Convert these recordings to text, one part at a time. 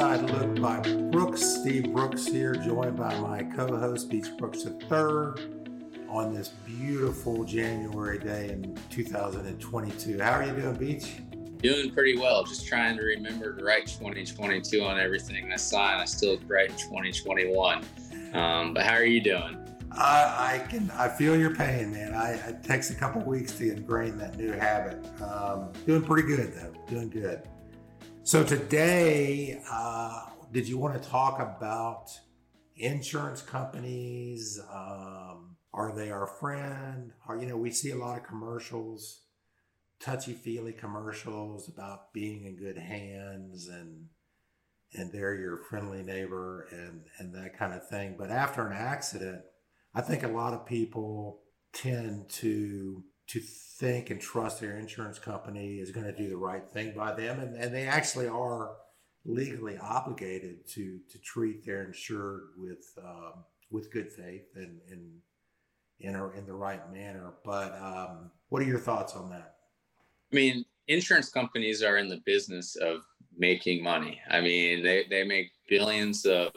Inside Look by Brooks. Steve Brooks here, joined by my co host, Beach Brooks III, on this beautiful January day in 2022. How are you doing, Beach? Doing pretty well. Just trying to remember to write 2022 on everything I sign. I still write 2021. Um, but how are you doing? I, I can. I feel your pain, man. I, it takes a couple weeks to ingrain that new habit. Um, doing pretty good though. Doing good. So today, uh, did you want to talk about insurance companies? Um, are they our friend? Are you know we see a lot of commercials, touchy feely commercials about being in good hands and and they're your friendly neighbor and and that kind of thing. But after an accident, I think a lot of people tend to to think and trust their insurance company is going to do the right thing by them, and, and they actually are legally obligated to to treat their insured with um, with good faith and and in a, in the right manner. But um, what are your thoughts on that? I mean, insurance companies are in the business of making money. I mean, they, they make billions of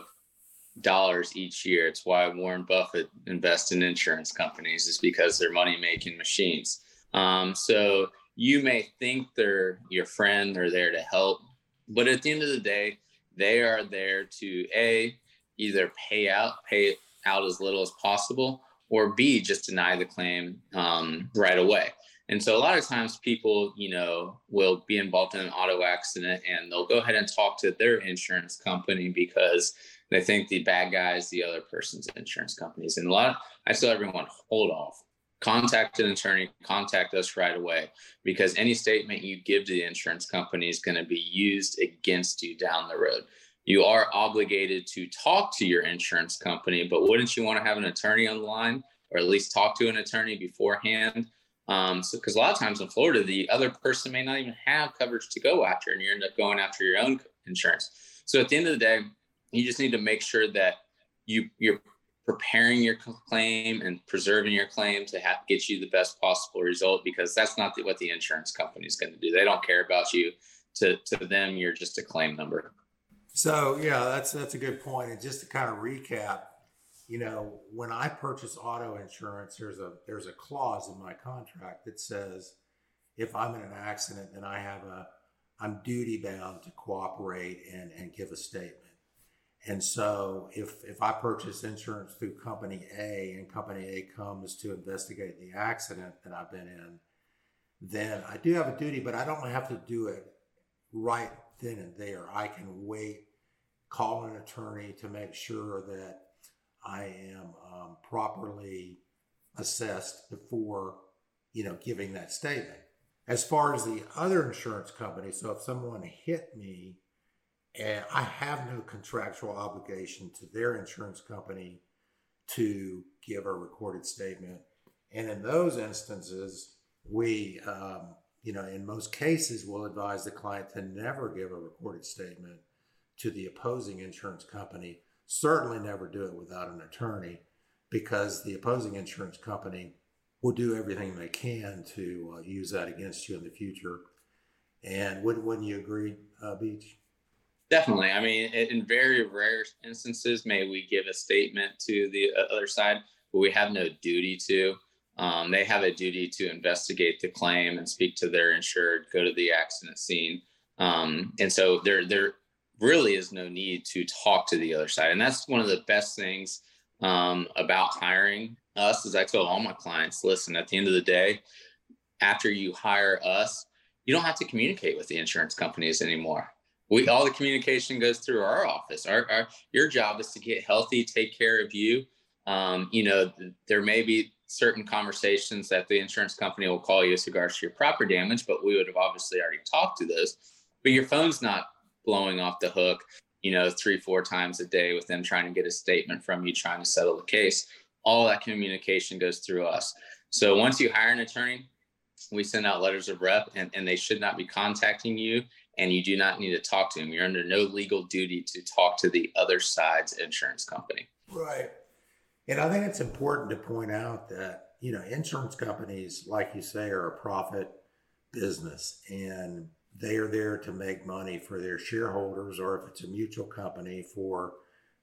dollars each year. It's why Warren Buffett invests in insurance companies is because they're money making machines. Um, so you may think they're your friend, they're there to help, but at the end of the day, they are there to a either pay out, pay out as little as possible, or b just deny the claim um, right away. And so a lot of times people, you know, will be involved in an auto accident and they'll go ahead and talk to their insurance company because they think the bad guy is the other person's insurance companies. And a lot, I tell everyone, hold off. Contact an attorney, contact us right away because any statement you give to the insurance company is going to be used against you down the road. You are obligated to talk to your insurance company, but wouldn't you want to have an attorney on the line or at least talk to an attorney beforehand? Um, so, because a lot of times in Florida, the other person may not even have coverage to go after, and you end up going after your own insurance. So, at the end of the day, you just need to make sure that you you're preparing your claim and preserving your claim to have, get you the best possible result because that's not the, what the insurance company is going to do. They don't care about you. To to them, you're just a claim number. So yeah, that's that's a good point. And just to kind of recap, you know, when I purchase auto insurance, there's a there's a clause in my contract that says if I'm in an accident and I have a I'm duty bound to cooperate and, and give a statement. And so if if I purchase insurance through company A and company A comes to investigate the accident that I've been in, then I do have a duty, but I don't have to do it right then and there. I can wait, call an attorney to make sure that I am um, properly assessed before, you know, giving that statement. As far as the other insurance company, so if someone hit me and I have no contractual obligation to their insurance company to give a recorded statement. And in those instances, we, um, you know, in most cases, will advise the client to never give a recorded statement to the opposing insurance company. Certainly never do it without an attorney because the opposing insurance company will do everything they can to uh, use that against you in the future. And wouldn't, wouldn't you agree, uh, Beach? Definitely. I mean, in very rare instances, may we give a statement to the uh, other side, but we have no duty to. Um, they have a duty to investigate the claim and speak to their insured, go to the accident scene. Um, and so there, there really is no need to talk to the other side. And that's one of the best things um, about hiring us is I tell all my clients, listen, at the end of the day, after you hire us, you don't have to communicate with the insurance companies anymore we all the communication goes through our office. Our, our your job is to get healthy, take care of you. Um, you know, th- there may be certain conversations that the insurance company will call you as regards to your property damage, but we would have obviously already talked to those. But your phone's not blowing off the hook, you know, three, four times a day with them trying to get a statement from you, trying to settle the case. All that communication goes through us. So once you hire an attorney, we send out letters of rep and, and they should not be contacting you and you do not need to talk to them. You're under no legal duty to talk to the other side's insurance company. Right. And I think it's important to point out that, you know, insurance companies, like you say, are a profit business. And they are there to make money for their shareholders, or if it's a mutual company, for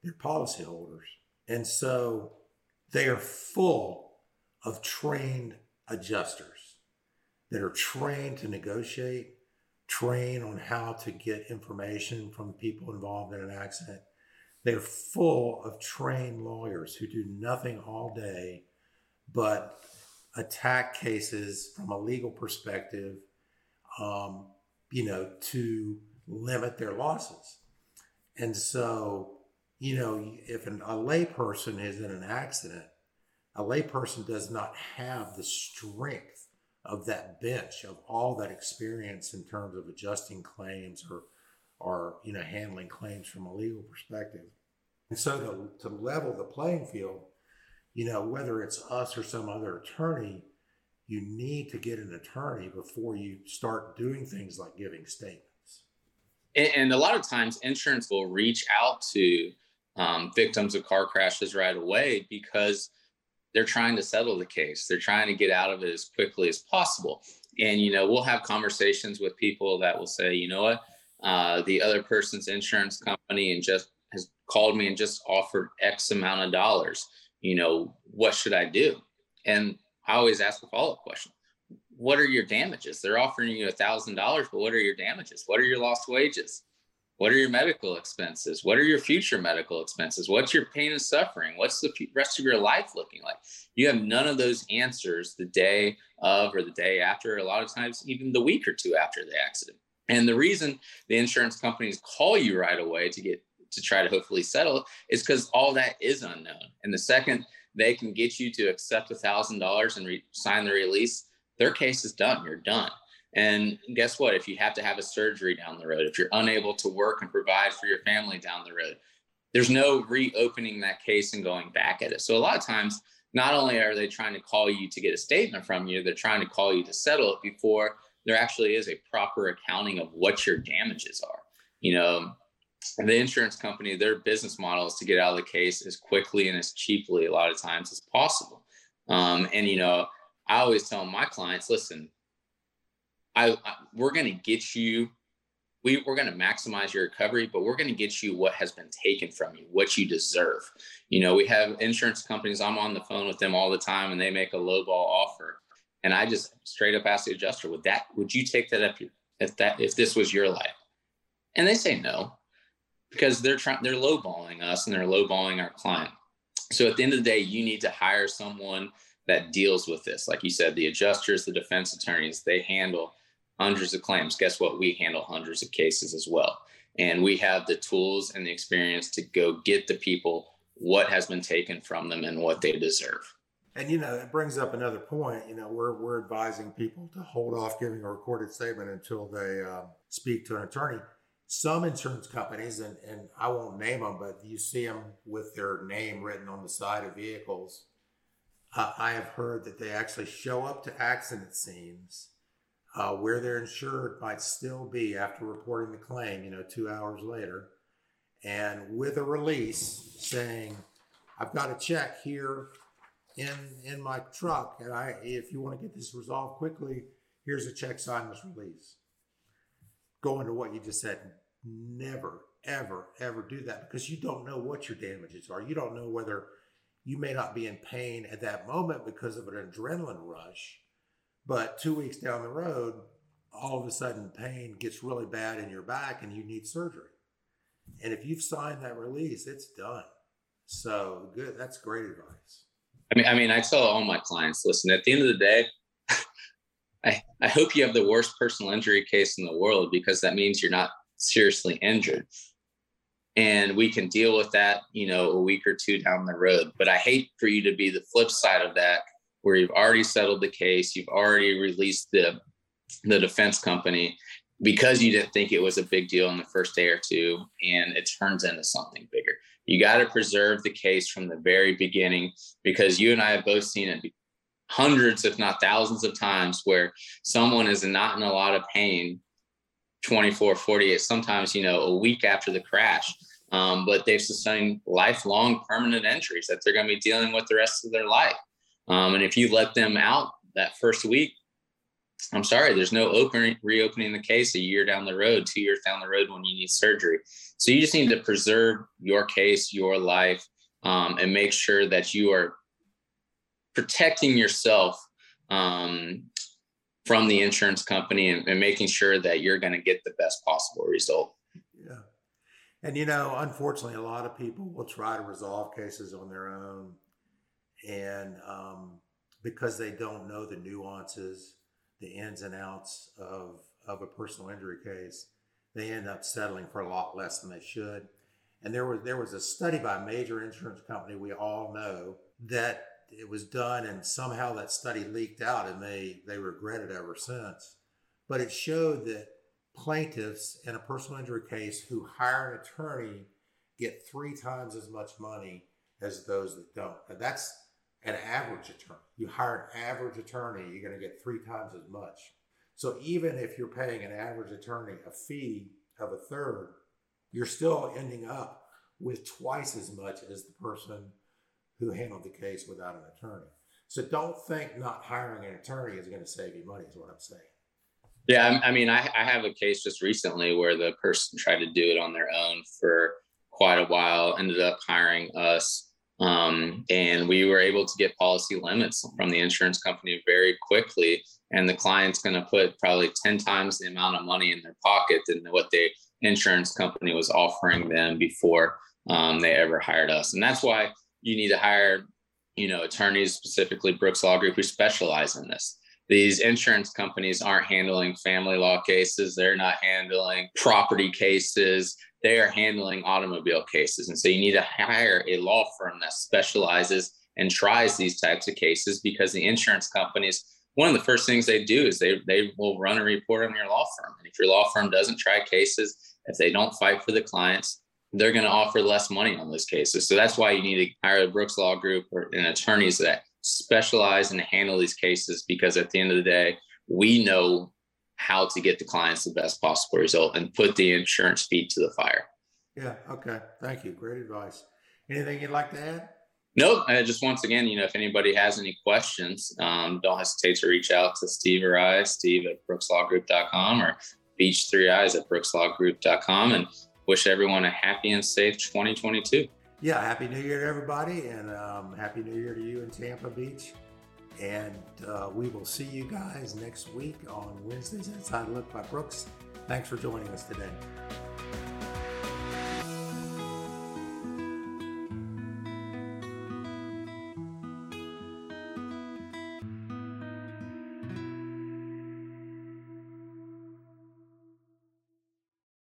their policyholders. And so they are full of trained adjusters that are trained to negotiate, train on how to get information from people involved in an accident. They're full of trained lawyers who do nothing all day but attack cases from a legal perspective, um, you know, to limit their losses. And so, you know, if an, a layperson is in an accident, a layperson does not have the strength of that bench of all that experience in terms of adjusting claims or or you know handling claims from a legal perspective. And so to, to level the playing field, you know, whether it's us or some other attorney, you need to get an attorney before you start doing things like giving statements. And, and a lot of times, insurance will reach out to um, victims of car crashes right away because they're trying to settle the case. They're trying to get out of it as quickly as possible. And you know, we'll have conversations with people that will say, you know what, uh, the other person's insurance company and just has called me and just offered X amount of dollars. You know, what should I do? And I always ask a follow up question What are your damages? They're offering you a thousand dollars, but what are your damages? What are your lost wages? What are your medical expenses? What are your future medical expenses? What's your pain and suffering? What's the rest of your life looking like? You have none of those answers the day of or the day after, a lot of times, even the week or two after the accident. And the reason the insurance companies call you right away to get to try to hopefully settle is because all that is unknown. And the second they can get you to accept a thousand dollars and re- sign the release, their case is done. You're done. And guess what? If you have to have a surgery down the road, if you're unable to work and provide for your family down the road, there's no reopening that case and going back at it. So a lot of times, not only are they trying to call you to get a statement from you, they're trying to call you to settle it before there actually is a proper accounting of what your damages are. You know, and the insurance company, their business model is to get out of the case as quickly and as cheaply a lot of times as possible. Um, and you know, I always tell my clients, listen, I, I we're going to get you. We, we're going to maximize your recovery, but we're going to get you what has been taken from you, what you deserve. You know, we have insurance companies. I'm on the phone with them all the time, and they make a lowball offer, and I just straight up ask the adjuster, "Would that? Would you take that up if that if this was your life?" And they say no because they're trying they're lowballing us and they're lowballing our client. So at the end of the day, you need to hire someone that deals with this. Like you said, the adjusters, the defense attorneys, they handle hundreds of claims. Guess what? We handle hundreds of cases as well. And we have the tools and the experience to go get the people what has been taken from them and what they deserve. And you know, it brings up another point. You know, we're we're advising people to hold off giving a recorded statement until they um, speak to an attorney some insurance companies, and, and I won't name them, but you see them with their name written on the side of vehicles. Uh, I have heard that they actually show up to accident scenes uh, where their insured might still be after reporting the claim, you know, two hours later, and with a release saying, "I've got a check here in in my truck, and I, if you want to get this resolved quickly, here's a check signed this release." Going to what you just said, never, ever, ever do that because you don't know what your damages are. You don't know whether you may not be in pain at that moment because of an adrenaline rush, but two weeks down the road, all of a sudden pain gets really bad in your back and you need surgery. And if you've signed that release, it's done. So good. That's great advice. I mean, I mean, I tell all my clients, listen, at the end of the day, I, I hope you have the worst personal injury case in the world because that means you're not seriously injured and we can deal with that you know a week or two down the road but i hate for you to be the flip side of that where you've already settled the case you've already released the the defense company because you didn't think it was a big deal in the first day or two and it turns into something bigger you got to preserve the case from the very beginning because you and i have both seen it hundreds if not thousands of times where someone is not in a lot of pain 24, 48, sometimes, you know, a week after the crash. Um, but they've sustained lifelong permanent injuries that they're going to be dealing with the rest of their life. Um, and if you let them out that first week, I'm sorry, there's no opening reopening the case a year down the road, two years down the road when you need surgery. So you just need to preserve your case, your life, um, and make sure that you are protecting yourself um, from the insurance company and, and making sure that you're going to get the best possible result. Yeah. And, you know, unfortunately, a lot of people will try to resolve cases on their own. And um, because they don't know the nuances, the ins and outs of, of a personal injury case, they end up settling for a lot less than they should. And there was there was a study by a major insurance company we all know that it was done and somehow that study leaked out and they they regret it ever since but it showed that plaintiffs in a personal injury case who hire an attorney get three times as much money as those that don't and that's an average attorney you hire an average attorney you're going to get three times as much so even if you're paying an average attorney a fee of a third you're still ending up with twice as much as the person who handled the case without an attorney. So don't think not hiring an attorney is going to save you money, is what I'm saying. Yeah, I mean, I, I have a case just recently where the person tried to do it on their own for quite a while, ended up hiring us. Um, and we were able to get policy limits from the insurance company very quickly. And the client's going to put probably 10 times the amount of money in their pocket than what the insurance company was offering them before um, they ever hired us. And that's why you need to hire, you know, attorneys, specifically Brooks Law Group, who specialize in this. These insurance companies aren't handling family law cases. They're not handling property cases. They are handling automobile cases. And so you need to hire a law firm that specializes and tries these types of cases because the insurance companies, one of the first things they do is they, they will run a report on your law firm. And if your law firm doesn't try cases, if they don't fight for the clients, they're going to offer less money on those cases. So that's why you need to hire a Brooks Law Group or an attorneys that specialize and handle these cases because at the end of the day, we know how to get the clients the best possible result and put the insurance feet to the fire. Yeah. Okay. Thank you. Great advice. Anything you'd like to add? Nope. I just once again, you know, if anybody has any questions, um, don't hesitate to reach out to Steve or I, Steve at brookslawgroup.com or Beach Three Eyes at brookslawgroup.com. And wish everyone a happy and safe 2022. Yeah, happy New Year to everybody, and um, happy New Year to you in Tampa Beach. And uh, we will see you guys next week on Wednesday's Inside Look by Brooks. Thanks for joining us today.